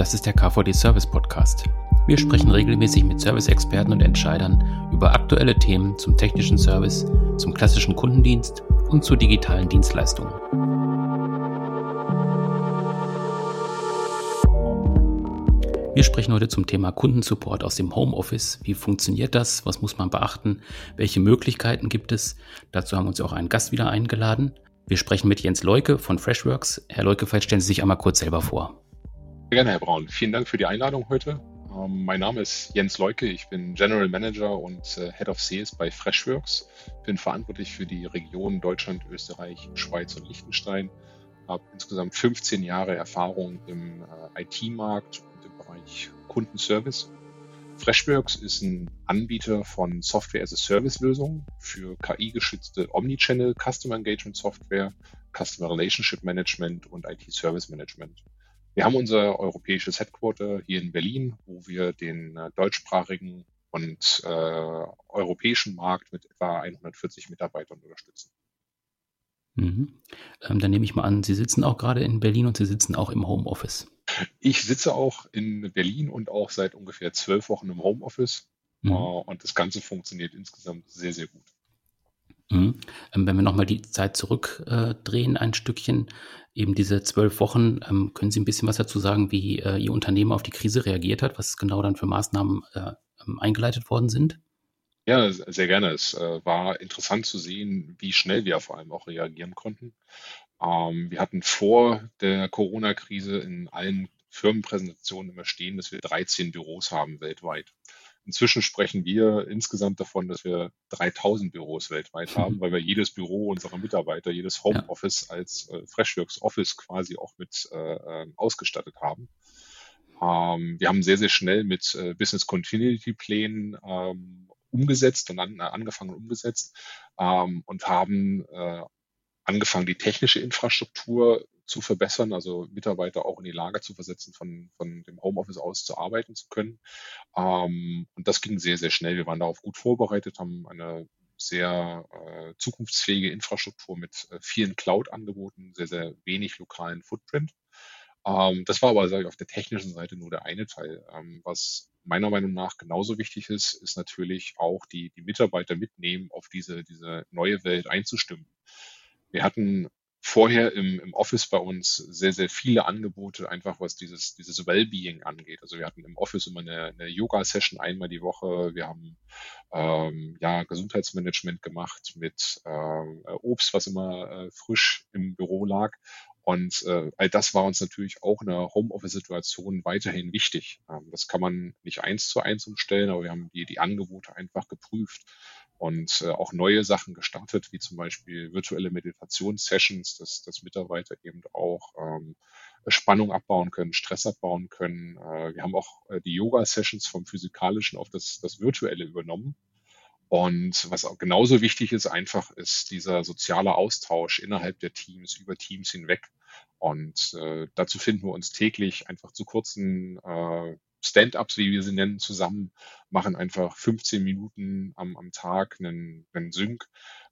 Das ist der KVD Service Podcast. Wir sprechen regelmäßig mit Service-Experten und Entscheidern über aktuelle Themen zum technischen Service, zum klassischen Kundendienst und zu digitalen Dienstleistungen. Wir sprechen heute zum Thema Kundensupport aus dem Homeoffice. Wie funktioniert das? Was muss man beachten? Welche Möglichkeiten gibt es? Dazu haben wir uns auch einen Gast wieder eingeladen. Wir sprechen mit Jens Leuke von Freshworks. Herr Leuke, vielleicht stellen Sie sich einmal kurz selber vor. Gerne, Herr Braun. Vielen Dank für die Einladung heute. Ähm, mein Name ist Jens Leuke. Ich bin General Manager und äh, Head of Sales bei Freshworks. Bin verantwortlich für die Region Deutschland, Österreich, Schweiz und Liechtenstein. Habe insgesamt 15 Jahre Erfahrung im äh, IT-Markt Bereich Kundenservice. Freshworks ist ein Anbieter von Software as a Service Lösungen für KI-geschützte Omnichannel Customer Engagement Software, Customer Relationship Management und IT Service Management. Wir haben unser europäisches Headquarter hier in Berlin, wo wir den äh, deutschsprachigen und äh, europäischen Markt mit etwa 140 Mitarbeitern unterstützen. Mhm. Ähm, dann nehme ich mal an, Sie sitzen auch gerade in Berlin und Sie sitzen auch im Homeoffice. Ich sitze auch in Berlin und auch seit ungefähr zwölf Wochen im Homeoffice. Mhm. Uh, und das Ganze funktioniert insgesamt sehr, sehr gut. Mhm. Ähm, wenn wir nochmal die Zeit zurückdrehen, ein Stückchen, eben diese zwölf Wochen, ähm, können Sie ein bisschen was dazu sagen, wie äh, Ihr Unternehmen auf die Krise reagiert hat, was genau dann für Maßnahmen äh, ähm, eingeleitet worden sind? Ja, sehr gerne. Es äh, war interessant zu sehen, wie schnell wir vor allem auch reagieren konnten. Wir hatten vor der Corona-Krise in allen Firmenpräsentationen immer stehen, dass wir 13 Büros haben weltweit. Inzwischen sprechen wir insgesamt davon, dass wir 3000 Büros weltweit haben, mhm. weil wir jedes Büro unserer Mitarbeiter, jedes Homeoffice ja. als äh, Freshworks Office quasi auch mit äh, ähm, ausgestattet haben. Ähm, wir haben sehr, sehr schnell mit äh, Business Continuity Plänen ähm, umgesetzt und an, äh, angefangen und umgesetzt ähm, und haben äh, angefangen, die technische Infrastruktur zu verbessern, also Mitarbeiter auch in die Lage zu versetzen, von, von dem Homeoffice aus zu arbeiten zu können. Ähm, und das ging sehr, sehr schnell. Wir waren darauf gut vorbereitet, haben eine sehr äh, zukunftsfähige Infrastruktur mit äh, vielen Cloud-Angeboten, sehr, sehr wenig lokalen Footprint. Ähm, das war aber, sage ich, auf der technischen Seite nur der eine Teil. Ähm, was meiner Meinung nach genauso wichtig ist, ist natürlich auch die, die Mitarbeiter mitnehmen, auf diese, diese neue Welt einzustimmen. Wir hatten vorher im, im Office bei uns sehr, sehr viele Angebote, einfach was dieses, dieses Wellbeing angeht. Also wir hatten im Office immer eine, eine Yoga-Session einmal die Woche. Wir haben ähm, ja Gesundheitsmanagement gemacht mit äh, Obst, was immer äh, frisch im Büro lag. Und äh, all das war uns natürlich auch in der Homeoffice-Situation weiterhin wichtig. Ähm, das kann man nicht eins zu eins umstellen, aber wir haben die, die Angebote einfach geprüft und äh, auch neue Sachen gestartet, wie zum Beispiel virtuelle Meditationssessions, dass, dass Mitarbeiter eben auch ähm, Spannung abbauen können, Stress abbauen können. Äh, wir haben auch äh, die Yoga-Sessions vom Physikalischen auf das, das Virtuelle übernommen. Und was auch genauso wichtig ist, einfach ist dieser soziale Austausch innerhalb der Teams, über Teams hinweg. Und äh, dazu finden wir uns täglich einfach zu kurzen äh, Stand-ups, wie wir sie nennen, zusammen, machen einfach 15 Minuten am, am Tag einen, einen Sync.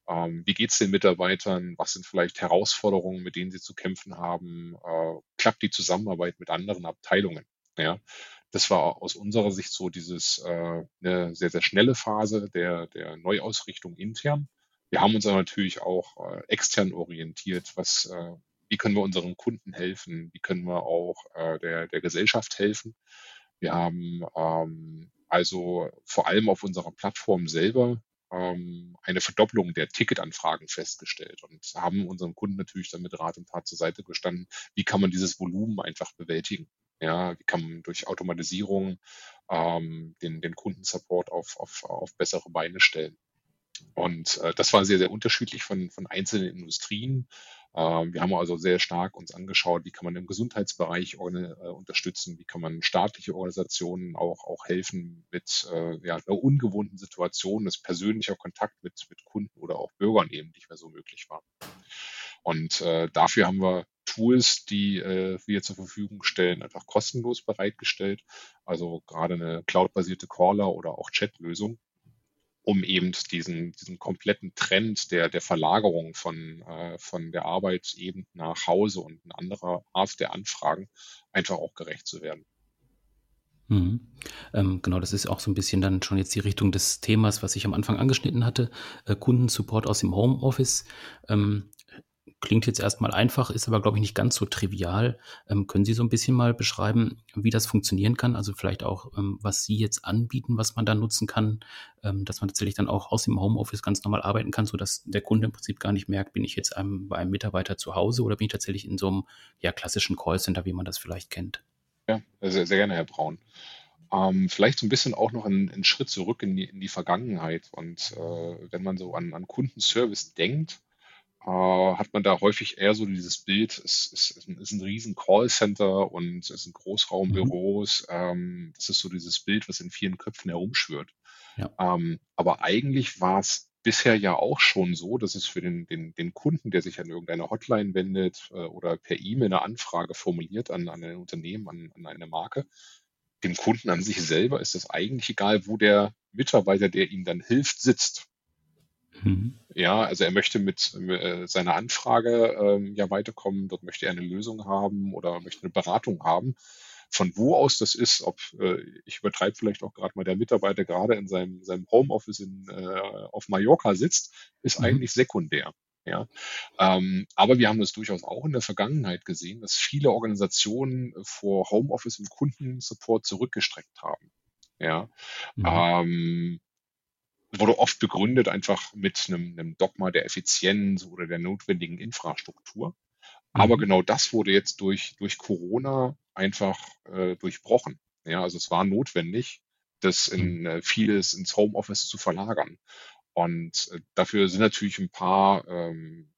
Ähm, wie geht's den Mitarbeitern? Was sind vielleicht Herausforderungen, mit denen sie zu kämpfen haben? Äh, klappt die Zusammenarbeit mit anderen Abteilungen? Ja, das war aus unserer Sicht so dieses äh, eine sehr, sehr schnelle Phase der, der Neuausrichtung intern. Wir haben uns aber natürlich auch äh, extern orientiert, was äh, wie können wir unseren Kunden helfen, wie können wir auch äh, der, der Gesellschaft helfen. Wir haben ähm, also vor allem auf unserer Plattform selber ähm, eine Verdopplung der Ticketanfragen festgestellt und haben unseren Kunden natürlich dann mit Rat und Tat zur Seite gestanden, wie kann man dieses Volumen einfach bewältigen. Ja, wie kann man durch Automatisierung ähm, den, den Kundensupport auf, auf, auf bessere Beine stellen. Und äh, das war sehr, sehr unterschiedlich von, von einzelnen Industrien. Ähm, wir haben also sehr stark uns angeschaut, wie kann man im Gesundheitsbereich äh, unterstützen, wie kann man staatliche Organisationen auch, auch helfen mit äh, ja, einer ungewohnten Situation, dass persönlicher Kontakt mit, mit Kunden oder auch Bürgern eben nicht mehr so möglich war. Und äh, dafür haben wir Tools, die äh, wir zur Verfügung stellen, einfach kostenlos bereitgestellt. Also gerade eine cloudbasierte Caller oder auch Chat-Lösung, um eben diesen, diesen kompletten Trend der, der Verlagerung von, äh, von der Arbeit eben nach Hause und eine andere Art der Anfragen einfach auch gerecht zu werden. Mhm. Ähm, genau, das ist auch so ein bisschen dann schon jetzt die Richtung des Themas, was ich am Anfang angeschnitten hatte, äh, Kundensupport aus dem Homeoffice. Ähm, klingt jetzt erstmal einfach, ist aber, glaube ich, nicht ganz so trivial. Ähm, können Sie so ein bisschen mal beschreiben, wie das funktionieren kann? Also vielleicht auch, ähm, was Sie jetzt anbieten, was man da nutzen kann, ähm, dass man tatsächlich dann auch aus dem Homeoffice ganz normal arbeiten kann, sodass der Kunde im Prinzip gar nicht merkt, bin ich jetzt einem, bei einem Mitarbeiter zu Hause oder bin ich tatsächlich in so einem ja, klassischen Callcenter, wie man das vielleicht kennt? Ja, sehr, sehr gerne, Herr Braun. Ähm, vielleicht so ein bisschen auch noch einen, einen Schritt zurück in die, in die Vergangenheit. Und äh, wenn man so an, an Kundenservice denkt, hat man da häufig eher so dieses Bild, es, es, es ist ein riesen Callcenter und es sind Großraumbüros. Mhm. Ähm, das ist so dieses Bild, was in vielen Köpfen herumschwört. Ja. Ähm, aber eigentlich war es bisher ja auch schon so, dass es für den, den, den Kunden, der sich an irgendeine Hotline wendet äh, oder per E-Mail eine Anfrage formuliert an, an ein Unternehmen, an, an eine Marke, dem Kunden an sich selber ist es eigentlich egal, wo der Mitarbeiter, der ihm dann hilft, sitzt. Mhm. Ja, also er möchte mit äh, seiner Anfrage ähm, ja weiterkommen, dort möchte er eine Lösung haben oder möchte eine Beratung haben. Von wo aus das ist, ob äh, ich übertreibe vielleicht auch gerade mal der Mitarbeiter gerade in seinem, seinem Homeoffice in, äh, auf Mallorca sitzt, ist mhm. eigentlich sekundär. Ja. Ähm, aber wir haben das durchaus auch in der Vergangenheit gesehen, dass viele Organisationen vor Homeoffice und Kundensupport zurückgestreckt haben. Ja. Mhm. Ähm, wurde oft begründet einfach mit einem, einem, Dogma der Effizienz oder der notwendigen Infrastruktur. Mhm. Aber genau das wurde jetzt durch, durch Corona einfach äh, durchbrochen. Ja, also es war notwendig, das in mhm. äh, vieles ins Homeoffice zu verlagern. Und äh, dafür sind natürlich ein paar ähm,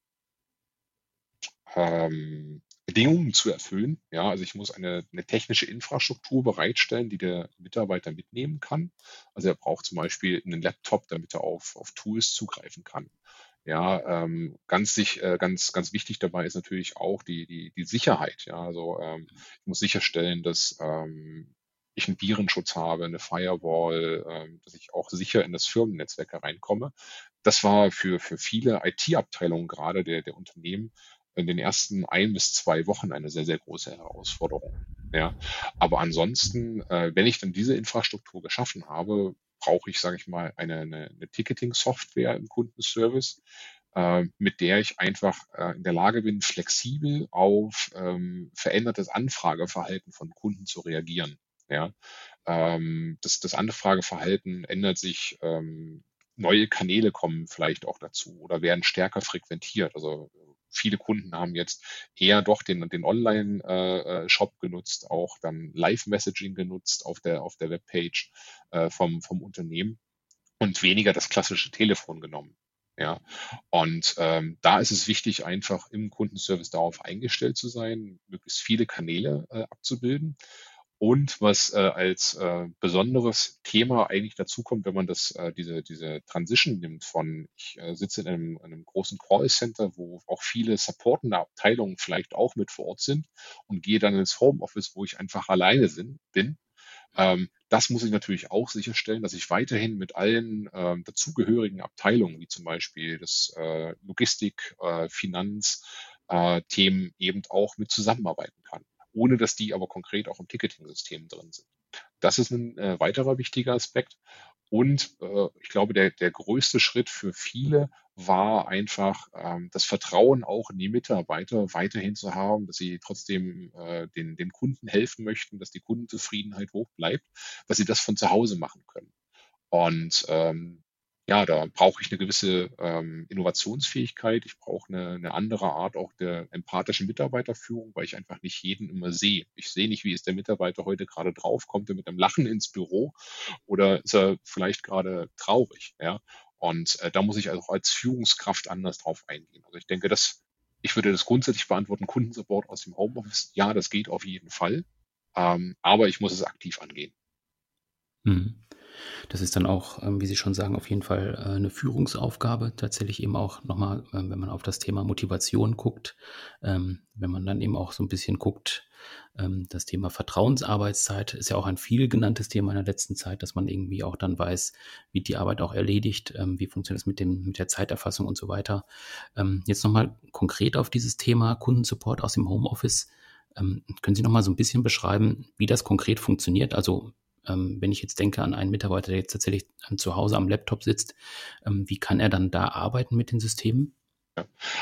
ähm, Bedingungen zu erfüllen. Ja, also ich muss eine, eine technische Infrastruktur bereitstellen, die der Mitarbeiter mitnehmen kann. Also er braucht zum Beispiel einen Laptop, damit er auf, auf Tools zugreifen kann. Ja, ähm, ganz, sich, äh, ganz, ganz wichtig dabei ist natürlich auch die, die, die Sicherheit. Ja, also ähm, ich muss sicherstellen, dass ähm, ich einen Virenschutz habe, eine Firewall, ähm, dass ich auch sicher in das Firmennetzwerk hereinkomme. Das war für, für viele IT-Abteilungen gerade der, der Unternehmen in den ersten ein bis zwei Wochen eine sehr, sehr große Herausforderung. Ja, aber ansonsten, äh, wenn ich dann diese Infrastruktur geschaffen habe, brauche ich, sage ich mal, eine, eine, eine Ticketing-Software im Kundenservice, äh, mit der ich einfach äh, in der Lage bin, flexibel auf ähm, verändertes Anfrageverhalten von Kunden zu reagieren. Ja, ähm, das, das Anfrageverhalten ändert sich, ähm, neue Kanäle kommen vielleicht auch dazu oder werden stärker frequentiert. Also viele Kunden haben jetzt eher doch den, den Online-Shop äh, genutzt, auch dann Live-Messaging genutzt auf der, auf der Webpage äh, vom, vom Unternehmen und weniger das klassische Telefon genommen. Ja, und ähm, da ist es wichtig, einfach im Kundenservice darauf eingestellt zu sein, möglichst viele Kanäle äh, abzubilden. Und was äh, als äh, besonderes Thema eigentlich dazu kommt, wenn man das, äh, diese, diese Transition nimmt von, ich äh, sitze in einem, einem großen Callcenter, wo auch viele supportende Abteilungen vielleicht auch mit vor Ort sind und gehe dann ins Homeoffice, wo ich einfach alleine sind, bin. Ähm, das muss ich natürlich auch sicherstellen, dass ich weiterhin mit allen äh, dazugehörigen Abteilungen, wie zum Beispiel das äh, Logistik, äh, Finanz, äh, Themen eben auch mit zusammenarbeiten kann ohne dass die aber konkret auch im Ticketing-System drin sind. Das ist ein äh, weiterer wichtiger Aspekt. Und äh, ich glaube, der, der größte Schritt für viele war einfach ähm, das Vertrauen auch in die Mitarbeiter weiterhin zu haben, dass sie trotzdem äh, den, den Kunden helfen möchten, dass die Kundenzufriedenheit hoch bleibt, dass sie das von zu Hause machen können. Und ähm, ja, da brauche ich eine gewisse ähm, Innovationsfähigkeit. Ich brauche eine, eine andere Art auch der empathischen Mitarbeiterführung, weil ich einfach nicht jeden immer sehe. Ich sehe nicht, wie ist der Mitarbeiter heute gerade drauf, kommt er mit einem Lachen ins Büro oder ist er vielleicht gerade traurig. Ja? Und äh, da muss ich also auch als Führungskraft anders drauf eingehen. Also ich denke, dass ich würde das grundsätzlich beantworten, Kundensupport aus dem Homeoffice, ja, das geht auf jeden Fall. Ähm, aber ich muss es aktiv angehen. Mhm. Das ist dann auch, ähm, wie Sie schon sagen, auf jeden Fall äh, eine Führungsaufgabe. Tatsächlich eben auch nochmal, ähm, wenn man auf das Thema Motivation guckt, ähm, wenn man dann eben auch so ein bisschen guckt, das Thema Vertrauensarbeitszeit ist ja auch ein viel genanntes Thema in der letzten Zeit, dass man irgendwie auch dann weiß, wie die Arbeit auch erledigt, wie funktioniert es mit mit der Zeiterfassung und so weiter. Jetzt nochmal konkret auf dieses Thema Kundensupport aus dem Homeoffice. können Sie nochmal so ein bisschen beschreiben, wie das konkret funktioniert? Also wenn ich jetzt denke an einen Mitarbeiter, der jetzt tatsächlich zu Hause am Laptop sitzt, ähm, wie kann er dann da arbeiten mit den Systemen?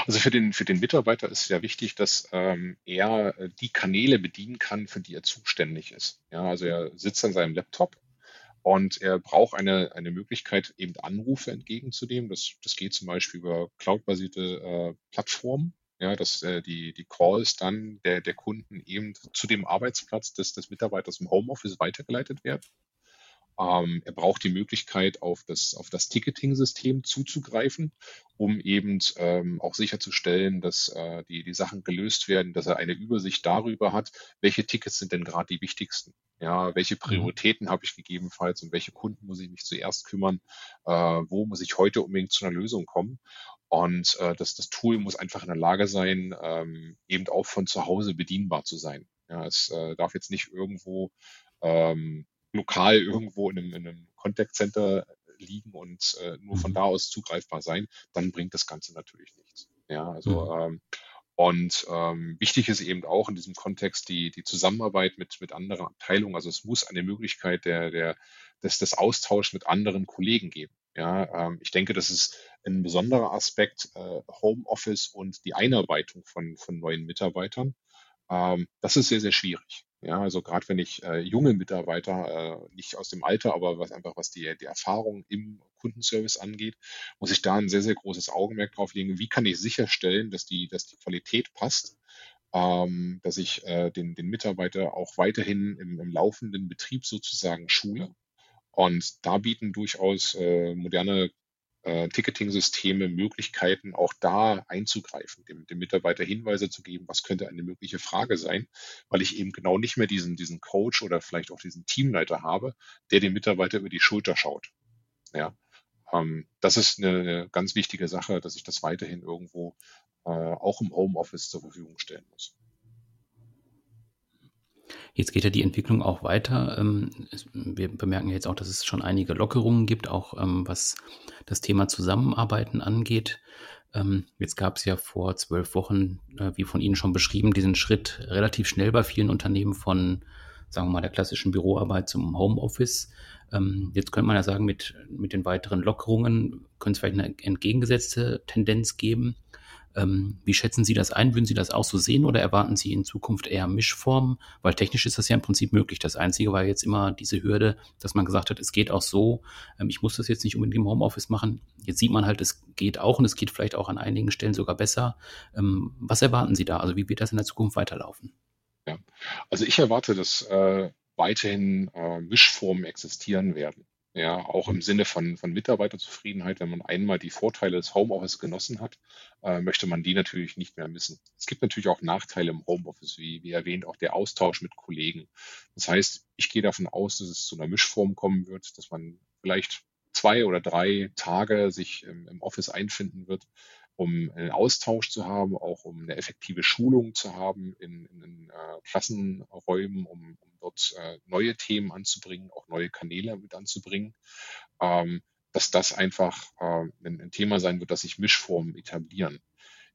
Also für den, für den Mitarbeiter ist ja wichtig, dass ähm, er äh, die Kanäle bedienen kann, für die er zuständig ist. Ja, also er sitzt an seinem Laptop und er braucht eine, eine Möglichkeit, eben Anrufe entgegenzunehmen. Das, das geht zum Beispiel über cloudbasierte äh, Plattformen, ja, dass äh, die, die Calls dann der, der Kunden eben zu dem Arbeitsplatz des, des Mitarbeiters im Homeoffice weitergeleitet werden. Ähm, er braucht die Möglichkeit, auf das, auf das Ticketing-System zuzugreifen, um eben ähm, auch sicherzustellen, dass äh, die, die Sachen gelöst werden, dass er eine Übersicht darüber hat, welche Tickets sind denn gerade die wichtigsten. Ja, welche mhm. Prioritäten mhm. habe ich gegebenenfalls und welche Kunden muss ich mich zuerst kümmern? Äh, wo muss ich heute unbedingt zu einer Lösung kommen? Und äh, das, das Tool muss einfach in der Lage sein, ähm, eben auch von zu Hause bedienbar zu sein. Ja, es äh, darf jetzt nicht irgendwo ähm, lokal irgendwo in einem, in einem Contact Center liegen und äh, nur von mhm. da aus zugreifbar sein, dann bringt das Ganze natürlich nichts. Ja, also mhm. ähm, und ähm, wichtig ist eben auch in diesem Kontext die, die Zusammenarbeit mit, mit anderen Abteilungen. Also es muss eine Möglichkeit der, der, des, des Austauschs mit anderen Kollegen geben. Ja, ähm, ich denke, das ist ein besonderer Aspekt äh, Homeoffice und die Einarbeitung von, von neuen Mitarbeitern. Ähm, das ist sehr, sehr schwierig. Ja, also gerade wenn ich äh, junge Mitarbeiter, äh, nicht aus dem Alter, aber was einfach was die, die Erfahrung im Kundenservice angeht, muss ich da ein sehr, sehr großes Augenmerk drauf legen. Wie kann ich sicherstellen, dass die, dass die Qualität passt, ähm, dass ich äh, den, den Mitarbeiter auch weiterhin im, im laufenden Betrieb sozusagen schule. Und da bieten durchaus äh, moderne äh, Ticketing-Systeme Möglichkeiten, auch da einzugreifen, dem, dem Mitarbeiter Hinweise zu geben, was könnte eine mögliche Frage sein, weil ich eben genau nicht mehr diesen, diesen Coach oder vielleicht auch diesen Teamleiter habe, der dem Mitarbeiter über die Schulter schaut. Ja, ähm, das ist eine, eine, ganz wichtige Sache, dass ich das weiterhin irgendwo äh, auch im Homeoffice zur Verfügung stellen muss. Jetzt geht ja die Entwicklung auch weiter. Ähm, wir bemerken jetzt auch, dass es schon einige Lockerungen gibt, auch ähm, was das Thema Zusammenarbeiten angeht. Ähm, jetzt gab es ja vor zwölf Wochen, äh, wie von Ihnen schon beschrieben, diesen Schritt relativ schnell bei vielen Unternehmen von, sagen wir mal, der klassischen Büroarbeit zum Homeoffice. Jetzt könnte man ja sagen, mit, mit den weiteren Lockerungen könnte es vielleicht eine entgegengesetzte Tendenz geben. Ähm, wie schätzen Sie das ein? Würden Sie das auch so sehen oder erwarten Sie in Zukunft eher Mischformen? Weil technisch ist das ja im Prinzip möglich. Das Einzige war jetzt immer diese Hürde, dass man gesagt hat, es geht auch so. Ähm, ich muss das jetzt nicht unbedingt im Homeoffice machen. Jetzt sieht man halt, es geht auch und es geht vielleicht auch an einigen Stellen sogar besser. Ähm, was erwarten Sie da? Also wie wird das in der Zukunft weiterlaufen? Ja, also ich erwarte, dass äh, weiterhin äh, Mischformen existieren werden. Ja, auch im Sinne von, von Mitarbeiterzufriedenheit, wenn man einmal die Vorteile des Homeoffice genossen hat, äh, möchte man die natürlich nicht mehr missen. Es gibt natürlich auch Nachteile im Homeoffice, wie, wie erwähnt, auch der Austausch mit Kollegen. Das heißt, ich gehe davon aus, dass es zu einer Mischform kommen wird, dass man vielleicht zwei oder drei Tage sich im, im Office einfinden wird, um einen Austausch zu haben, auch um eine effektive Schulung zu haben in, in äh, Klassenräumen, um, um dort äh, neue Themen anzubringen, auch neue Kanäle mit anzubringen, ähm, dass das einfach äh, ein, ein, Thema sein wird, dass sich Mischformen etablieren.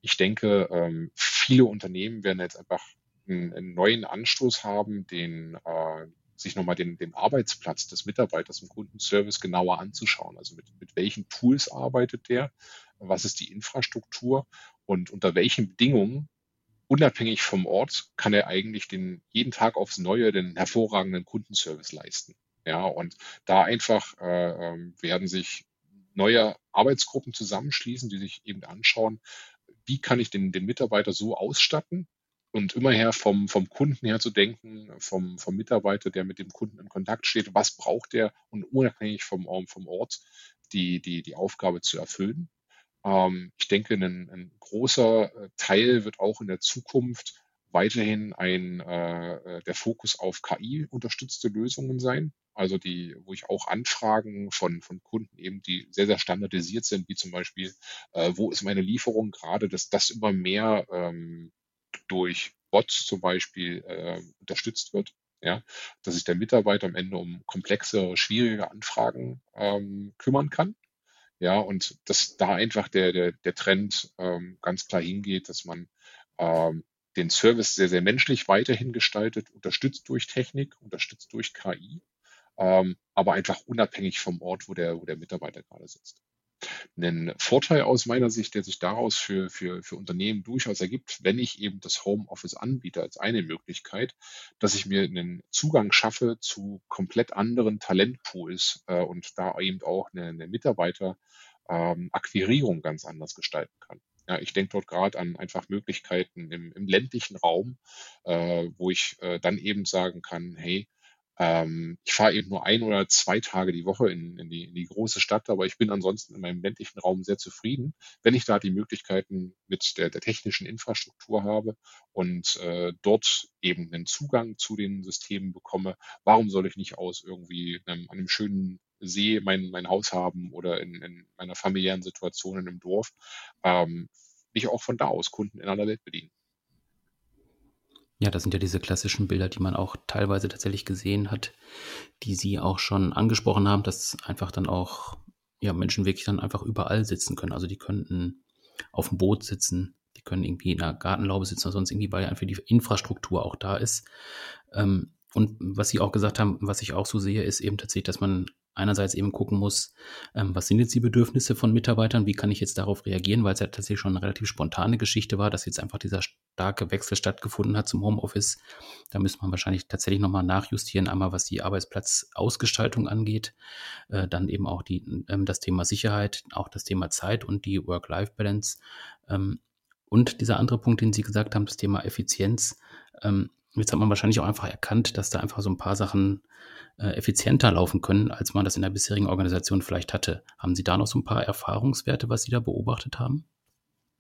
Ich denke, ähm, viele Unternehmen werden jetzt einfach einen, einen neuen Anstoß haben, den äh, sich nochmal den, den Arbeitsplatz des Mitarbeiters im Kundenservice genauer anzuschauen. Also mit, mit welchen Tools arbeitet der, was ist die Infrastruktur und unter welchen Bedingungen, unabhängig vom Ort, kann er eigentlich den jeden Tag aufs Neue den hervorragenden Kundenservice leisten. Ja, und da einfach äh, ähm, werden sich neue Arbeitsgruppen zusammenschließen, die sich eben anschauen, wie kann ich den, den Mitarbeiter so ausstatten, und immerher vom, vom Kunden her zu denken, vom, vom Mitarbeiter, der mit dem Kunden in Kontakt steht, was braucht er und unabhängig vom, vom Ort die, die, die Aufgabe zu erfüllen. Ähm, ich denke, ein, ein großer äh, Teil wird auch in der Zukunft weiterhin ein äh, der Fokus auf KI-unterstützte Lösungen sein. Also die, wo ich auch Anfragen von, von Kunden eben, die sehr, sehr standardisiert sind, wie zum Beispiel, äh, wo ist meine Lieferung gerade, dass das immer mehr ähm, durch Bots zum Beispiel äh, unterstützt wird. Ja, dass sich der Mitarbeiter am Ende um komplexe, schwierige Anfragen ähm, kümmern kann. Ja, und dass da einfach der, der, der Trend ähm, ganz klar hingeht, dass man ähm, den Service sehr, sehr menschlich weiterhin gestaltet, unterstützt durch Technik, unterstützt durch KI, ähm, aber einfach unabhängig vom Ort, wo der, wo der Mitarbeiter gerade sitzt. Ein Vorteil aus meiner Sicht, der sich daraus für, für, für Unternehmen durchaus ergibt, wenn ich eben das Homeoffice anbiete als eine Möglichkeit, dass ich mir einen Zugang schaffe zu komplett anderen Talentpools äh, und da eben auch eine, eine Mitarbeiterakquirierung ähm, ganz anders gestalten kann. Ja, ich denke dort gerade an einfach Möglichkeiten im, im ländlichen Raum, äh, wo ich äh, dann eben sagen kann, hey, ähm, ich fahre eben nur ein oder zwei Tage die Woche in, in, die, in die große Stadt, aber ich bin ansonsten in meinem ländlichen Raum sehr zufrieden, wenn ich da die Möglichkeiten mit der, der technischen Infrastruktur habe und äh, dort eben einen Zugang zu den Systemen bekomme. Warum soll ich nicht aus irgendwie einem, einem schönen See mein, mein Haus haben oder in, in meiner familiären Situation in einem Dorf, ähm, nicht auch von da aus Kunden in aller Welt bedienen? Ja, das sind ja diese klassischen Bilder, die man auch teilweise tatsächlich gesehen hat, die Sie auch schon angesprochen haben, dass einfach dann auch ja, Menschen wirklich dann einfach überall sitzen können. Also die könnten auf dem Boot sitzen, die können irgendwie in einer Gartenlaube sitzen oder sonst irgendwie, weil einfach die Infrastruktur auch da ist. Ähm, und was Sie auch gesagt haben, was ich auch so sehe, ist eben tatsächlich, dass man einerseits eben gucken muss, ähm, was sind jetzt die Bedürfnisse von Mitarbeitern, wie kann ich jetzt darauf reagieren, weil es ja tatsächlich schon eine relativ spontane Geschichte war, dass jetzt einfach dieser starke Wechsel stattgefunden hat zum Homeoffice. Da müsste man wahrscheinlich tatsächlich nochmal nachjustieren, einmal was die Arbeitsplatzausgestaltung angeht, äh, dann eben auch die, ähm, das Thema Sicherheit, auch das Thema Zeit und die Work-Life-Balance. Ähm, und dieser andere Punkt, den Sie gesagt haben, das Thema Effizienz. Ähm, jetzt hat man wahrscheinlich auch einfach erkannt, dass da einfach so ein paar Sachen äh, effizienter laufen können, als man das in der bisherigen Organisation vielleicht hatte. Haben Sie da noch so ein paar Erfahrungswerte, was Sie da beobachtet haben?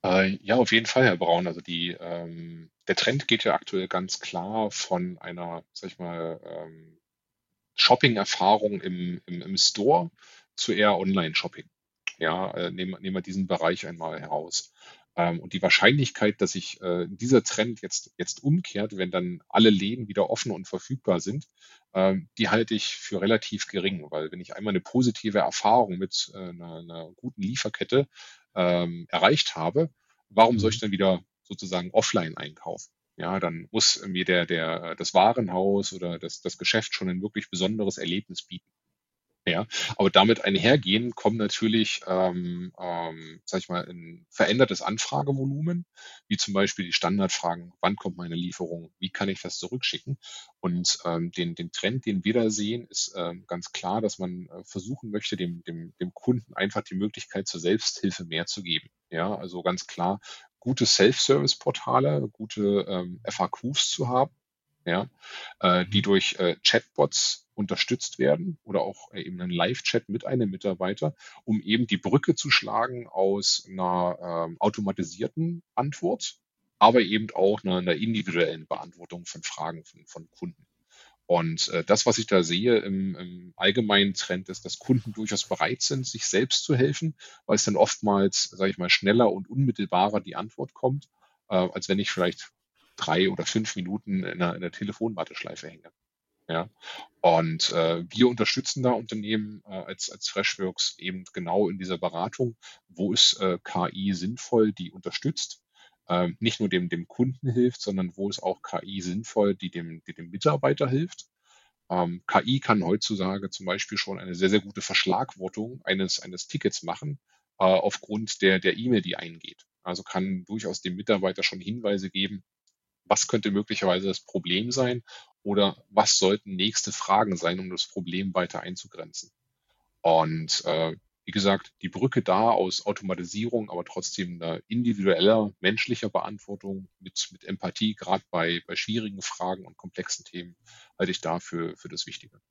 Äh, ja, auf jeden Fall, Herr Braun. Also die, ähm, der Trend geht ja aktuell ganz klar von einer, sag ich mal, ähm, Shopping-Erfahrung im, im, im Store zu eher Online-Shopping. Ja, äh, nehmen, nehmen wir diesen Bereich einmal heraus. Ähm, und die Wahrscheinlichkeit, dass sich äh, dieser Trend jetzt, jetzt umkehrt, wenn dann alle Läden wieder offen und verfügbar sind, die halte ich für relativ gering, weil wenn ich einmal eine positive Erfahrung mit äh, einer, einer guten Lieferkette ähm, erreicht habe, warum soll ich mhm. dann wieder sozusagen offline einkaufen? Ja, dann muss mir der, der, das Warenhaus oder das, das Geschäft schon ein wirklich besonderes Erlebnis bieten. Ja, aber damit einhergehen kommen natürlich, ähm, ähm, sag ich mal, ein verändertes Anfragevolumen, wie zum Beispiel die Standardfragen, wann kommt meine Lieferung, wie kann ich das zurückschicken? Und ähm, den, den Trend, den wir da sehen, ist ähm, ganz klar, dass man äh, versuchen möchte, dem, dem, dem Kunden einfach die Möglichkeit zur Selbsthilfe mehr zu geben. Ja, also ganz klar, gute Self-Service-Portale, gute ähm, FAQs zu haben, ja, äh, die mhm. durch äh, Chatbots unterstützt werden oder auch äh, eben einen Live-Chat mit einem Mitarbeiter, um eben die Brücke zu schlagen aus einer ähm, automatisierten Antwort, aber eben auch einer, einer individuellen Beantwortung von Fragen von, von Kunden. Und äh, das, was ich da sehe im, im allgemeinen Trend, ist, dass Kunden durchaus bereit sind, sich selbst zu helfen, weil es dann oftmals, sage ich mal, schneller und unmittelbarer die Antwort kommt, äh, als wenn ich vielleicht drei oder fünf Minuten in einer, in einer Telefonwarteschleife hänge. Ja, und äh, wir unterstützen da Unternehmen äh, als, als Freshworks eben genau in dieser Beratung, wo ist äh, KI sinnvoll, die unterstützt, ähm, nicht nur dem, dem Kunden hilft, sondern wo ist auch KI sinnvoll, die dem, die dem Mitarbeiter hilft. Ähm, KI kann heutzutage zum Beispiel schon eine sehr, sehr gute Verschlagwortung eines, eines Tickets machen, äh, aufgrund der, der E-Mail, die eingeht. Also kann durchaus dem Mitarbeiter schon Hinweise geben, was könnte möglicherweise das Problem sein oder was sollten nächste Fragen sein, um das Problem weiter einzugrenzen. Und äh, wie gesagt, die Brücke da aus Automatisierung, aber trotzdem einer individueller, menschlicher Beantwortung mit, mit Empathie, gerade bei, bei schwierigen Fragen und komplexen Themen, halte ich da für, für das Wichtige.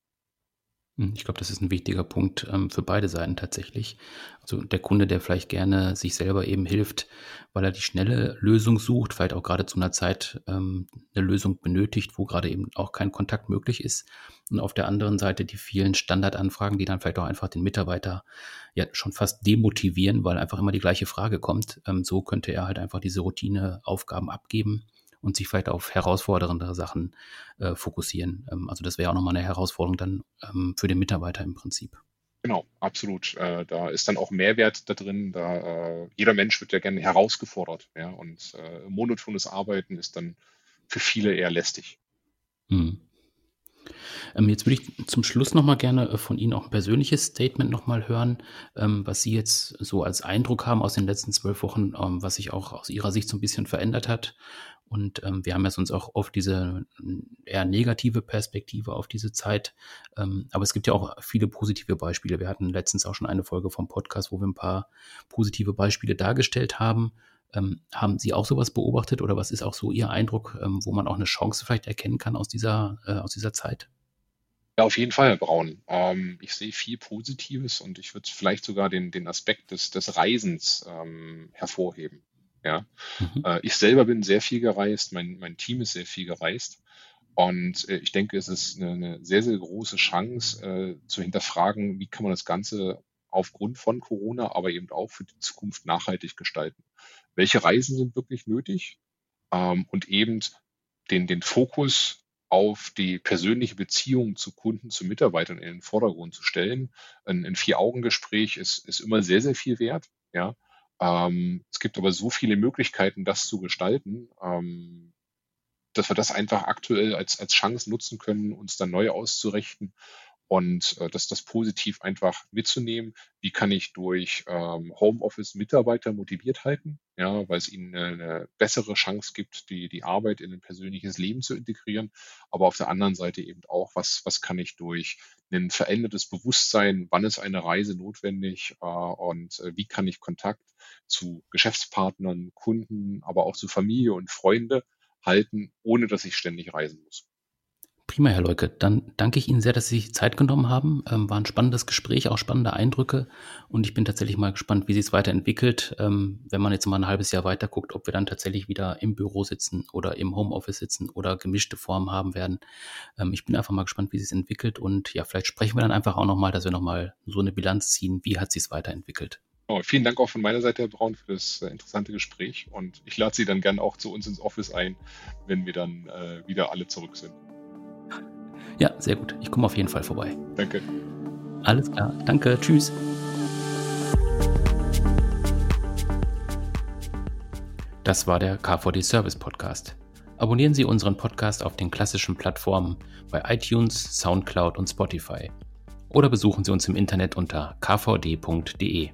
Hm, ich glaube, das ist ein wichtiger Punkt ähm, für beide Seiten tatsächlich. Also der Kunde, der vielleicht gerne sich selber eben hilft, weil er die schnelle Lösung sucht, vielleicht auch gerade zu einer Zeit ähm, eine Lösung benötigt, wo gerade eben auch kein Kontakt möglich ist. Und auf der anderen Seite die vielen Standardanfragen, die dann vielleicht auch einfach den Mitarbeiter ja schon fast demotivieren, weil einfach immer die gleiche Frage kommt. Ähm, so könnte er halt einfach diese Routineaufgaben abgeben und sich vielleicht auf herausforderndere Sachen äh, fokussieren. Ähm, also das wäre auch nochmal eine Herausforderung dann ähm, für den Mitarbeiter im Prinzip. Genau, absolut. Äh, da ist dann auch Mehrwert da drin. Da äh, jeder Mensch wird ja gerne herausgefordert, ja, und äh, monotones Arbeiten ist dann für viele eher lästig. Hm. Ähm, jetzt würde ich zum Schluss nochmal gerne äh, von Ihnen auch ein persönliches Statement nochmal hören, ähm, was Sie jetzt so als Eindruck haben aus den letzten zwölf Wochen, ähm, was sich auch aus Ihrer Sicht so ein bisschen verändert hat. Und ähm, wir haben ja sonst auch oft diese eher negative Perspektive auf diese Zeit. Ähm, aber es gibt ja auch viele positive Beispiele. Wir hatten letztens auch schon eine Folge vom Podcast, wo wir ein paar positive Beispiele dargestellt haben. Ähm, haben Sie auch sowas beobachtet oder was ist auch so Ihr Eindruck, ähm, wo man auch eine Chance vielleicht erkennen kann aus dieser, äh, aus dieser Zeit? Ja, auf jeden Fall, Braun. Ähm, ich sehe viel Positives und ich würde vielleicht sogar den, den Aspekt des, des Reisens ähm, hervorheben. Ja, mhm. äh, ich selber bin sehr viel gereist, mein, mein Team ist sehr viel gereist. Und äh, ich denke, es ist eine, eine, sehr, sehr große Chance äh, zu hinterfragen, wie kann man das Ganze aufgrund von Corona, aber eben auch für die Zukunft nachhaltig gestalten. Welche Reisen sind wirklich nötig? Ähm, und eben den, den Fokus auf die persönliche Beziehung zu Kunden, zu Mitarbeitern in den Vordergrund zu stellen. Ein, ein Vier-Augen-Gespräch ist, ist immer sehr, sehr viel wert. Ja. Ähm, es gibt aber so viele Möglichkeiten, das zu gestalten, ähm, dass wir das einfach aktuell als, als Chance nutzen können, uns dann neu auszurichten und äh, das, das positiv einfach mitzunehmen. Wie kann ich durch ähm, Homeoffice Mitarbeiter motiviert halten, ja, weil es ihnen eine, bessere Chance gibt, die, die Arbeit in ein persönliches Leben zu integrieren. Aber auf der anderen Seite eben auch, was, was kann ich durch ein verändertes Bewusstsein, wann ist eine Reise notwendig äh, und äh, wie kann ich Kontakt zu Geschäftspartnern, Kunden, aber auch zu Familie und Freunde halten, ohne dass ich ständig reisen muss. Prima, Herr Leuke. Dann danke ich Ihnen sehr, dass Sie sich Zeit genommen haben. Ähm, war ein spannendes Gespräch, auch spannende Eindrücke. Und ich bin tatsächlich mal gespannt, wie sich es weiterentwickelt. Ähm, wenn man jetzt mal ein halbes Jahr weiter guckt, ob wir dann tatsächlich wieder im Büro sitzen oder im Homeoffice sitzen oder gemischte Formen haben werden. Ähm, ich bin einfach mal gespannt, wie sich es entwickelt. Und ja, vielleicht sprechen wir dann einfach auch nochmal, dass wir nochmal so eine Bilanz ziehen. Wie hat sich es weiterentwickelt? Oh, vielen Dank auch von meiner Seite, Herr Braun, für das äh, interessante Gespräch. Und ich lade Sie dann gerne auch zu uns ins Office ein, wenn wir dann äh, wieder alle zurück sind. Ja, sehr gut. Ich komme auf jeden Fall vorbei. Danke. Alles klar. Danke. Tschüss. Das war der KVD Service Podcast. Abonnieren Sie unseren Podcast auf den klassischen Plattformen bei iTunes, SoundCloud und Spotify. Oder besuchen Sie uns im Internet unter kvd.de.